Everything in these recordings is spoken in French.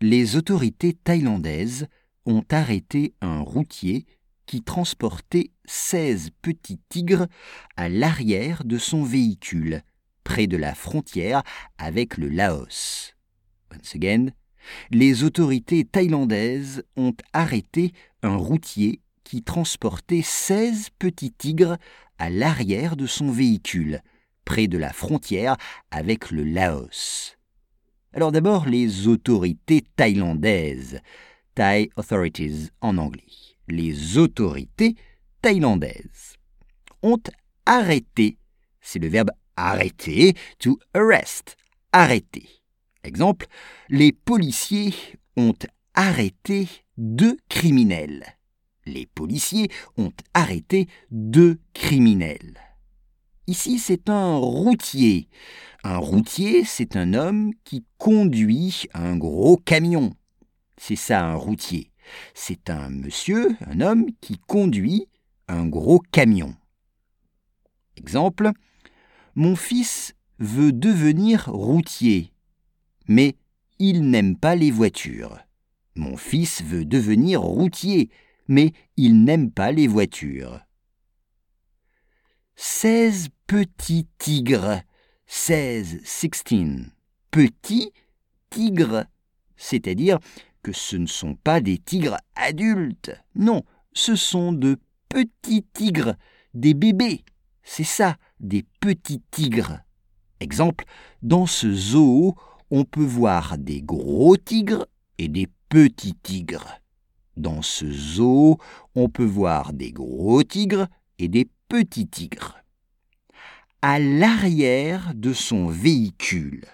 Les autorités thaïlandaises ont arrêté un routier qui transportait 16 petits tigres à l'arrière de son véhicule près de la frontière avec le Laos. Once again, les autorités thaïlandaises ont arrêté un routier qui transportait 16 petits tigres à l'arrière de son véhicule, près de la frontière avec le Laos. Alors d'abord, les autorités thaïlandaises, Thai authorities en anglais, les autorités thaïlandaises ont arrêté, c'est le verbe arrêter, to arrest, arrêter. Exemple, les policiers ont arrêté deux criminels. Les policiers ont arrêté deux criminels. Ici, c'est un routier. Un routier, c'est un homme qui conduit un gros camion. C'est ça un routier. C'est un monsieur, un homme qui conduit un gros camion. Exemple, mon fils veut devenir routier, mais il n'aime pas les voitures. Mon fils veut devenir routier, mais il n'aime pas les voitures. 16 petits tigres. 16, 16. Petits tigres. C'est-à-dire que ce ne sont pas des tigres adultes. Non, ce sont de petits tigres, des bébés. C'est ça, des petits tigres. Exemple, dans ce zoo, on peut voir des gros tigres et des petits tigres. Dans ce zoo, on peut voir des gros tigres et des petits tigres. À l'arrière de son véhicule,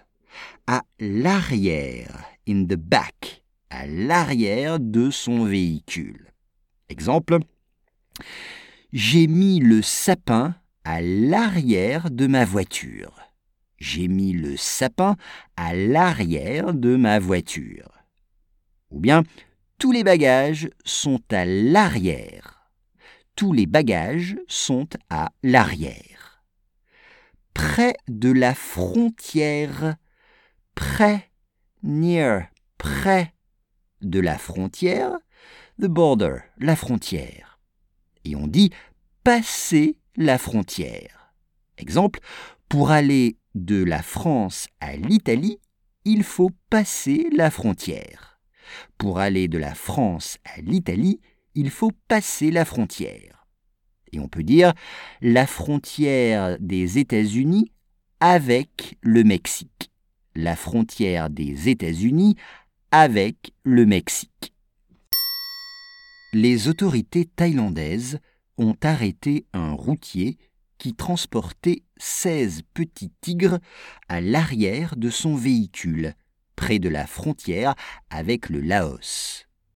à l'arrière, in the back, à l'arrière de son véhicule. Exemple, j'ai mis le sapin à l'arrière de ma voiture. J'ai mis le sapin à l'arrière de ma voiture. Ou bien, tous les bagages sont à l'arrière. Tous les bagages sont à l'arrière. Près de la frontière, près, near, près de la frontière, the border, la frontière. Et on dit passer la frontière. Exemple, pour aller de la France à l'Italie, il faut passer la frontière. Pour aller de la France à l'Italie, il faut passer la frontière. Et on peut dire la frontière des États-Unis avec le Mexique. La frontière des États-Unis avec le Mexique. Les autorités thaïlandaises ont arrêté un routier qui transportait 16 petits tigres à l'arrière de son véhicule, près de la frontière avec le Laos.